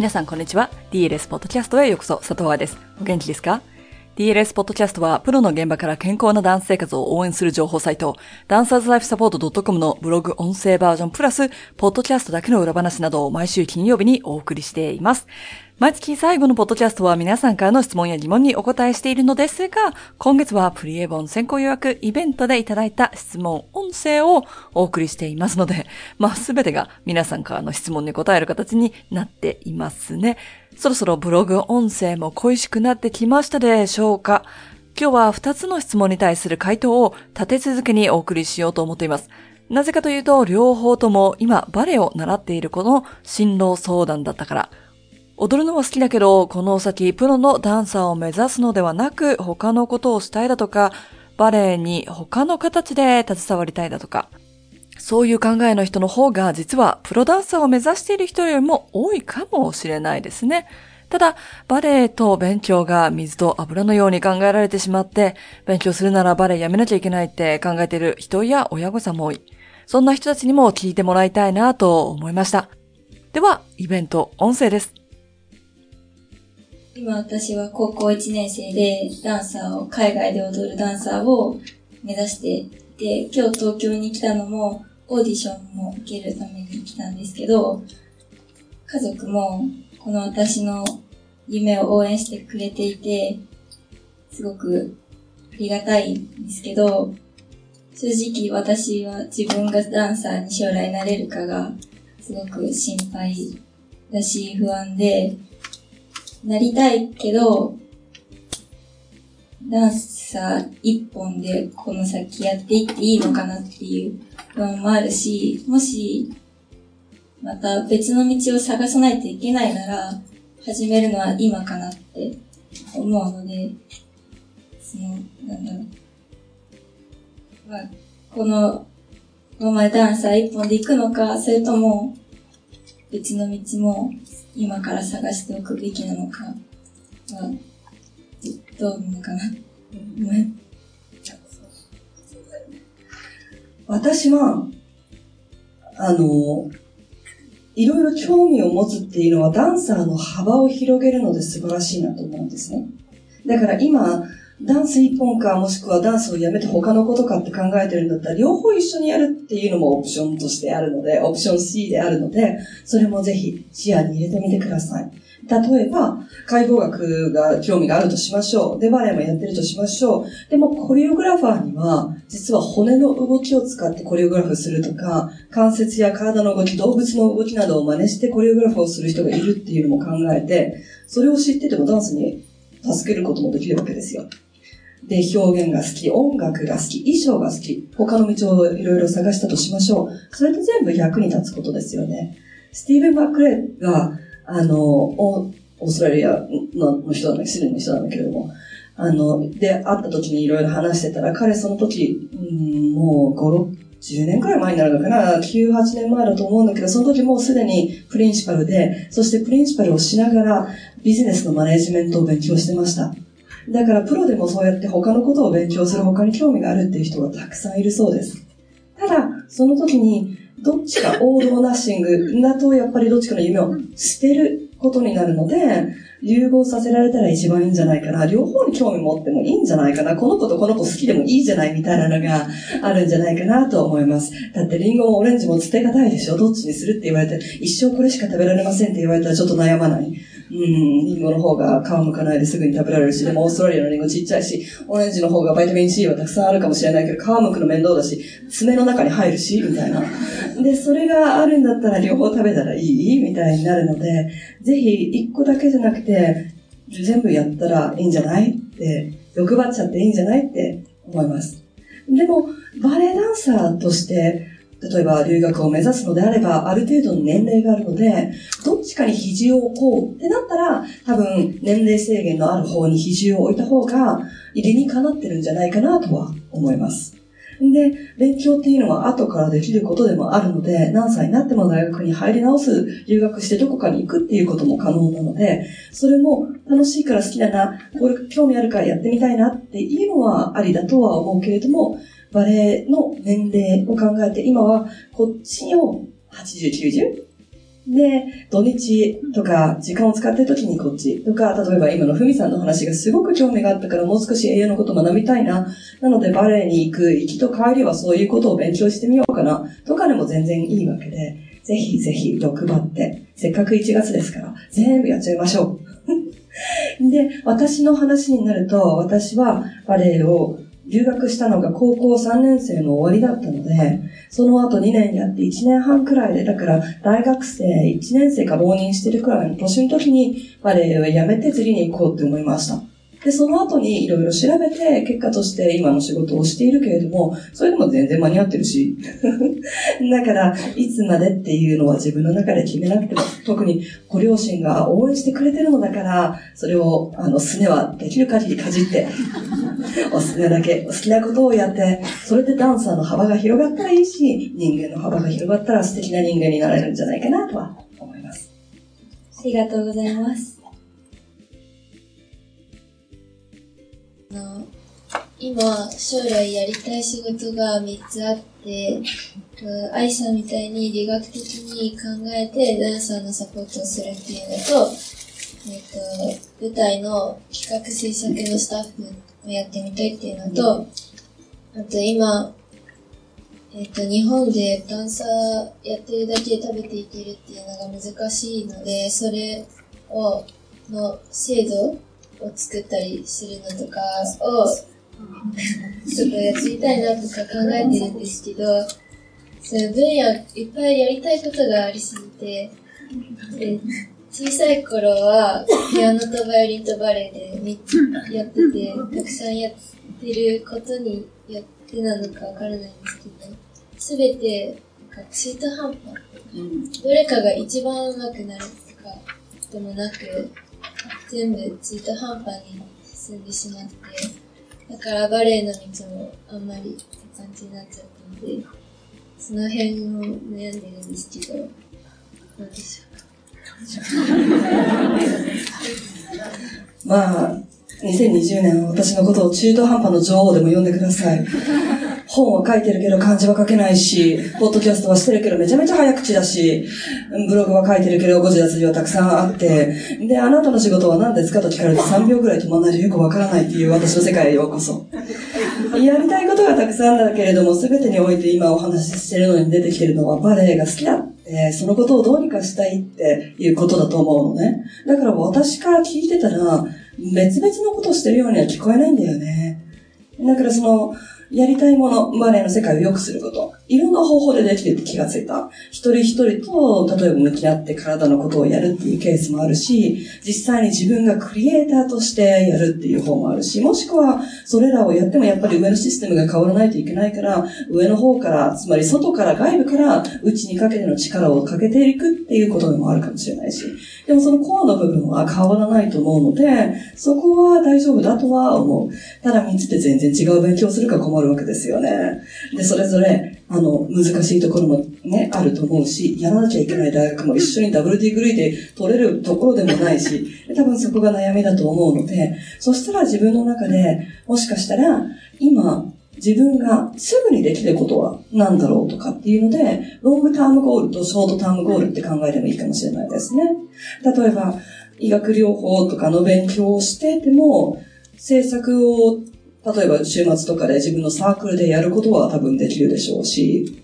皆さんこんにちは。DLS ポッドキャストへようこそ、佐藤和です。お元気ですか？DLS ポッドキャストは、プロの現場から健康なダンス生活を応援する情報サイト、ダンサーズライフサポート .com のブログ音声バージョンプラス、ポッドキャストだけの裏話などを毎週金曜日にお送りしています。毎月最後のポッドキャストは皆さんからの質問や疑問にお答えしているのですが、今月はプリエボン先行予約イベントでいただいた質問、音声をお送りしていますので、まあすべてが皆さんからの質問に答える形になっていますね。そろそろブログ音声も恋しくなってきましたでしょうか？今日は2つの質問に対する回答を立て続けにお送りしようと思っています。なぜかというと、両方とも今バレエを習っている子の進路相談だったから、踊るのは好きだけど、この先プロのダンサーを目指すのではなく、他のことをしたいだとか、バレエに他の形で携わりたいだとか、そういう考えの人の方が実はプロダンサーを目指している人よりも多いかもしれないですね。ただ、バレエと勉強が水と油のように考えられてしまって、勉強するならバレエやめなきゃいけないって考えている人や親御さんも多い。そんな人たちにも聞いてもらいたいなと思いました。では、イベント音声です。今私は高校1年生でダンサーを、海外で踊るダンサーを目指していて、今日東京に来たのもオーディションも受けるために来たんですけど、家族もこの私の夢を応援してくれていて、すごくありがたいんですけど、正直私は自分がダンサーに将来なれるかがすごく心配だし不安で、なりたいけど、ダンサー一本でこの先やっていっていいのかなっていう不安もあるし、もし、また別の道を探さないといけないなら、始めるのは今かなって思うので、その、なんだろう。まあ、この、この前ダンサー一本で行くのか、それとも、別の道も今から探しておくべきなのかは、どうなのかな。私は、あの、いろいろ興味を持つっていうのはダンサーの幅を広げるので素晴らしいなと思うんですね。だから今、ダンス一本か、もしくはダンスをやめて他のことかって考えてるんだったら、両方一緒にやるっていうのもオプションとしてあるので、オプション C であるので、それもぜひ視野に入れてみてください。例えば、解剖学が興味があるとしましょう。で、バレエもやってるとしましょう。でも、コリオグラファーには、実は骨の動きを使ってコリオグラフするとか、関節や体の動き、動物の動きなどを真似してコリオグラフをする人がいるっていうのも考えて、それを知っててもダンスに助けることもできるわけですよ。で、表現が好き、音楽が好き、衣装が好き、他の道をいろいろ探したとしましょう。それって全部役に立つことですよね。スティーブン・マックレイが、あの、オーストラリアの人なんだ、シドニーの人なんだけども、あの、で、会った時にいろいろ話してたら、彼その時、うん、もう5、6、10年くらい前になるのかな ?9、8年前だと思うんだけど、その時もうすでにプリンシパルで、そしてプリンシパルをしながらビジネスのマネジメントを勉強してました。だからプロでもそうやって他のことを勉強する他に興味があるっていう人がたくさんいるそうです。ただ、その時に、どっちか王道ナッシングだと、やっぱりどっちかの夢を捨てることになるので、融合させられたら一番いいんじゃないかな。両方に興味持ってもいいんじゃないかな。この子とこの子好きでもいいじゃないみたいなのがあるんじゃないかなと思います。だってリンゴもオレンジも捨てがたいでしょどっちにするって言われて、一生これしか食べられませんって言われたらちょっと悩まない。うん、リンゴの方が皮むかないですぐに食べられるし、でもオーストラリアのリンゴちっちゃいし、オレンジの方がバイタミン C はたくさんあるかもしれないけど、皮むくの面倒だし、爪の中に入るし、みたいな。で、それがあるんだったら両方食べたらいいみたいになるので、ぜひ一個だけじゃなくて、全部やったらいいんじゃないって、欲張っちゃっていいんじゃないって思います。でも、バレエダンサーとして、例えば留学を目指すのであれば、ある程度の年齢があるので、どっちかに肘を置こうってなったら、多分年齢制限のある方に肘を置いた方が、理にかなってるんじゃないかなとは思います。で、勉強っていうのは後からできることでもあるので、何歳になっても大学に入り直す、留学してどこかに行くっていうことも可能なので、それも楽しいから好きだな、これ興味あるからやってみたいなっていうのはありだとは思うけれども、バレエの年齢を考えて、今はこっちを80、90で、土日とか、時間を使ってる時にこっちとか、例えば今のふみさんの話がすごく興味があったから、もう少し栄養のこと学びたいな。なので、バレエに行く、行きと帰りはそういうことを勉強してみようかな。とかでも全然いいわけで、ぜひぜひ欲張って、せっかく1月ですから、全部やっちゃいましょう。で、私の話になると、私はバレエを留学したのが高校3年生の終わりだったので、その後2年やって1年半くらいで、だから大学生1年生か浪人してるくらいの年の時にバレエをやめて釣りに行こうって思いました。で、その後にいろいろ調べて、結果として今の仕事をしているけれども、それでも全然間に合ってるし。だから、いつまでっていうのは自分の中で決めなくても、特にご両親が応援してくれてるのだから、それを、あの、すねはできる限りかじって、おすすめだけ、お好きなことをやって、それでダンサーの幅が広がったらいいし、人間の幅が広がったら素敵な人間になれるんじゃないかなとは思います。ありがとうございます。の今、将来やりたい仕事が3つあって、愛さんみたいに理学的に考えてダンサーのサポートをするっていうのと、えっ、と、舞台の企画制作のスタッフをやってみたいっていうのと、あと今、えっ、と、日本でダンサーやってるだけで食べていけるっていうのが難しいので、それを、の制度を作ったりするのとかを、ちょっとやってみたいなとか考えてるんですけど、そういう分野いっぱいやりたいことがありすぎて、で小さい頃はピアノとバイオリンとバレエで3つやってて、たくさんやってることによってなのかわからないんですけど、すべて中途半端、どれかが一番上手くなるとかでもなく、全部中途半端に進んでしまって、だからバレエの道もあんまりって感じになっちゃったので、その辺を悩んでるんですけど、どうでしょうか。まあ、2020年は私のことを中途半端の女王でも呼んでください。本は書いてるけど漢字は書けないし、ポッドキャストはしてるけどめちゃめちゃ早口だし、ブログは書いてるけど誤字脱字はたくさんあって、で、あなたの仕事は何ですかと聞かれて3秒ぐらい止まんないとよくわからないっていう私の世界へようこそ。やりたいことがたくさんだけれども、全てにおいて今お話ししてるのに出てきてるのはバレエが好きだって、そのことをどうにかしたいっていうことだと思うのね。だから私から聞いてたら、別々のことをしてるようには聞こえないんだよね。だからその、やりたいもの、マネーの世界を良くすること。いろんな方法でできてるって気がついた。一人一人と、例えば向き合って体のことをやるっていうケースもあるし、実際に自分がクリエイターとしてやるっていう方もあるし、もしくは、それらをやってもやっぱり上のシステムが変わらないといけないから、上の方から、つまり外から外部から内にかけての力をかけていくっていうことでもあるかもしれないし、でもそのコアの部分は変わらないと思うので、そこは大丈夫だとは思う。ただ3つで全然違う勉強するか困るわけですよね。で、それぞれ、あの、難しいところもね、あると思うし、やらなきゃいけない大学も一緒にダブルディグリーで取れるところでもないし、多分そこが悩みだと思うので、そしたら自分の中で、もしかしたら、今、自分がすぐにできることは何だろうとかっていうので、ロングタームゴールとショートタームゴールって考えてもいいかもしれないですね。例えば、医学療法とかの勉強をしてても、政策を例えば週末とかで自分のサークルでやることは多分できるでしょうし、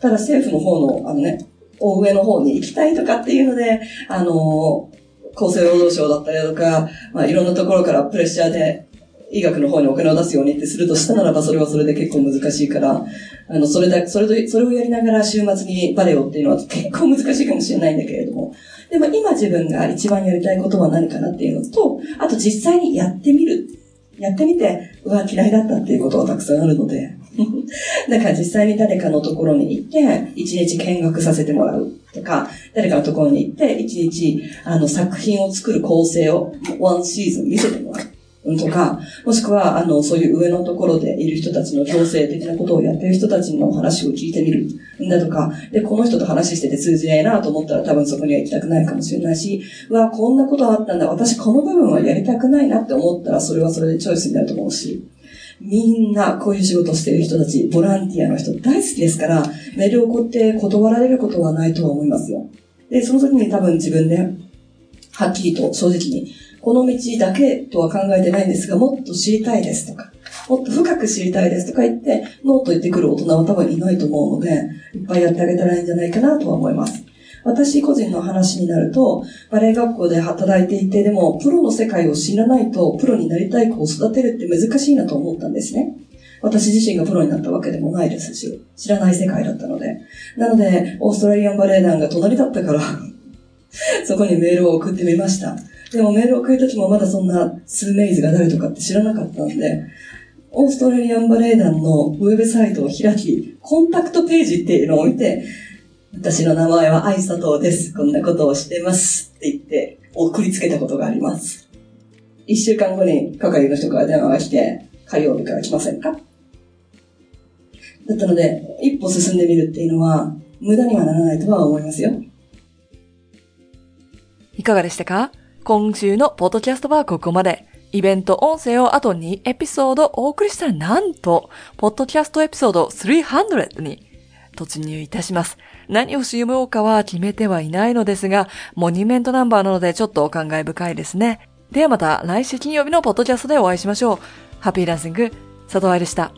ただ政府の方の、あのね、大上の方に行きたいとかっていうので、あの、厚生労働省だったりとか、まあいろんなところからプレッシャーで医学の方にお金を出すようにってするとしたならば、それはそれで結構難しいから、あの、それだ、それと、それをやりながら週末にバレエをっていうのは結構難しいかもしれないんだけれども、でも今自分が一番やりたいことは何かなっていうのと、あと実際にやってみる。やってみて、うわ、嫌いだったっていうことはたくさんあるので。だから実際に誰かのところに行って、一日見学させてもらうとか、誰かのところに行って、一日、あの、作品を作る構成を、ワンシーズン見せてもらう。とか、もしくは、あの、そういう上のところでいる人たちの強制的なことをやってる人たちの話を聞いてみる。んだとか、で、この人と話してて通じないなと思ったら多分そこには行きたくないかもしれないし、うわ、こんなことあったんだ、私この部分はやりたくないなって思ったら、それはそれでチョイスになると思うし、みんなこういう仕事してる人たち、ボランティアの人大好きですから、メールを送って断られることはないとは思いますよ。で、その時に多分自分で、はっきりと正直に、この道だけとは考えてないんですが、もっと知りたいですとか、もっと深く知りたいですとか言って、ノーと言ってくる大人は多分いないと思うので、いっぱいやってあげたらいいんじゃないかなとは思います。私個人の話になると、バレエ学校で働いていて、でも、プロの世界を知らないと、プロになりたい子を育てるって難しいなと思ったんですね。私自身がプロになったわけでもないですし、知らない世界だったので。なので、オーストラリアンバレエ団が隣だったから そこにメールを送ってみました。でもメールを送るときもまだそんなスーメイズが誰とかって知らなかったんで、オーストラリアンバレエ団のウェブサイトを開き、コンタクトページっていうのを見て、私の名前は愛佐藤です。こんなことをしてます。って言って送りつけたことがあります。一週間後に係の人から電話が来て、火曜日から来ませんか？だったので、一歩進んでみるっていうのは、無駄にはならないとは思いますよ。いかがでしたか？今週のポッドキャストはここまで。イベント音声をあと2エピソードお送りしたらなんと、ポッドキャストエピソード300に突入いたします。何をしようかは決めてはいないのですが、モニュメントナンバーなのでちょっとお考え深いですね。ではまた来週金曜日のポッドキャストでお会いしましょう。ハッピーランシング、佐藤愛でした。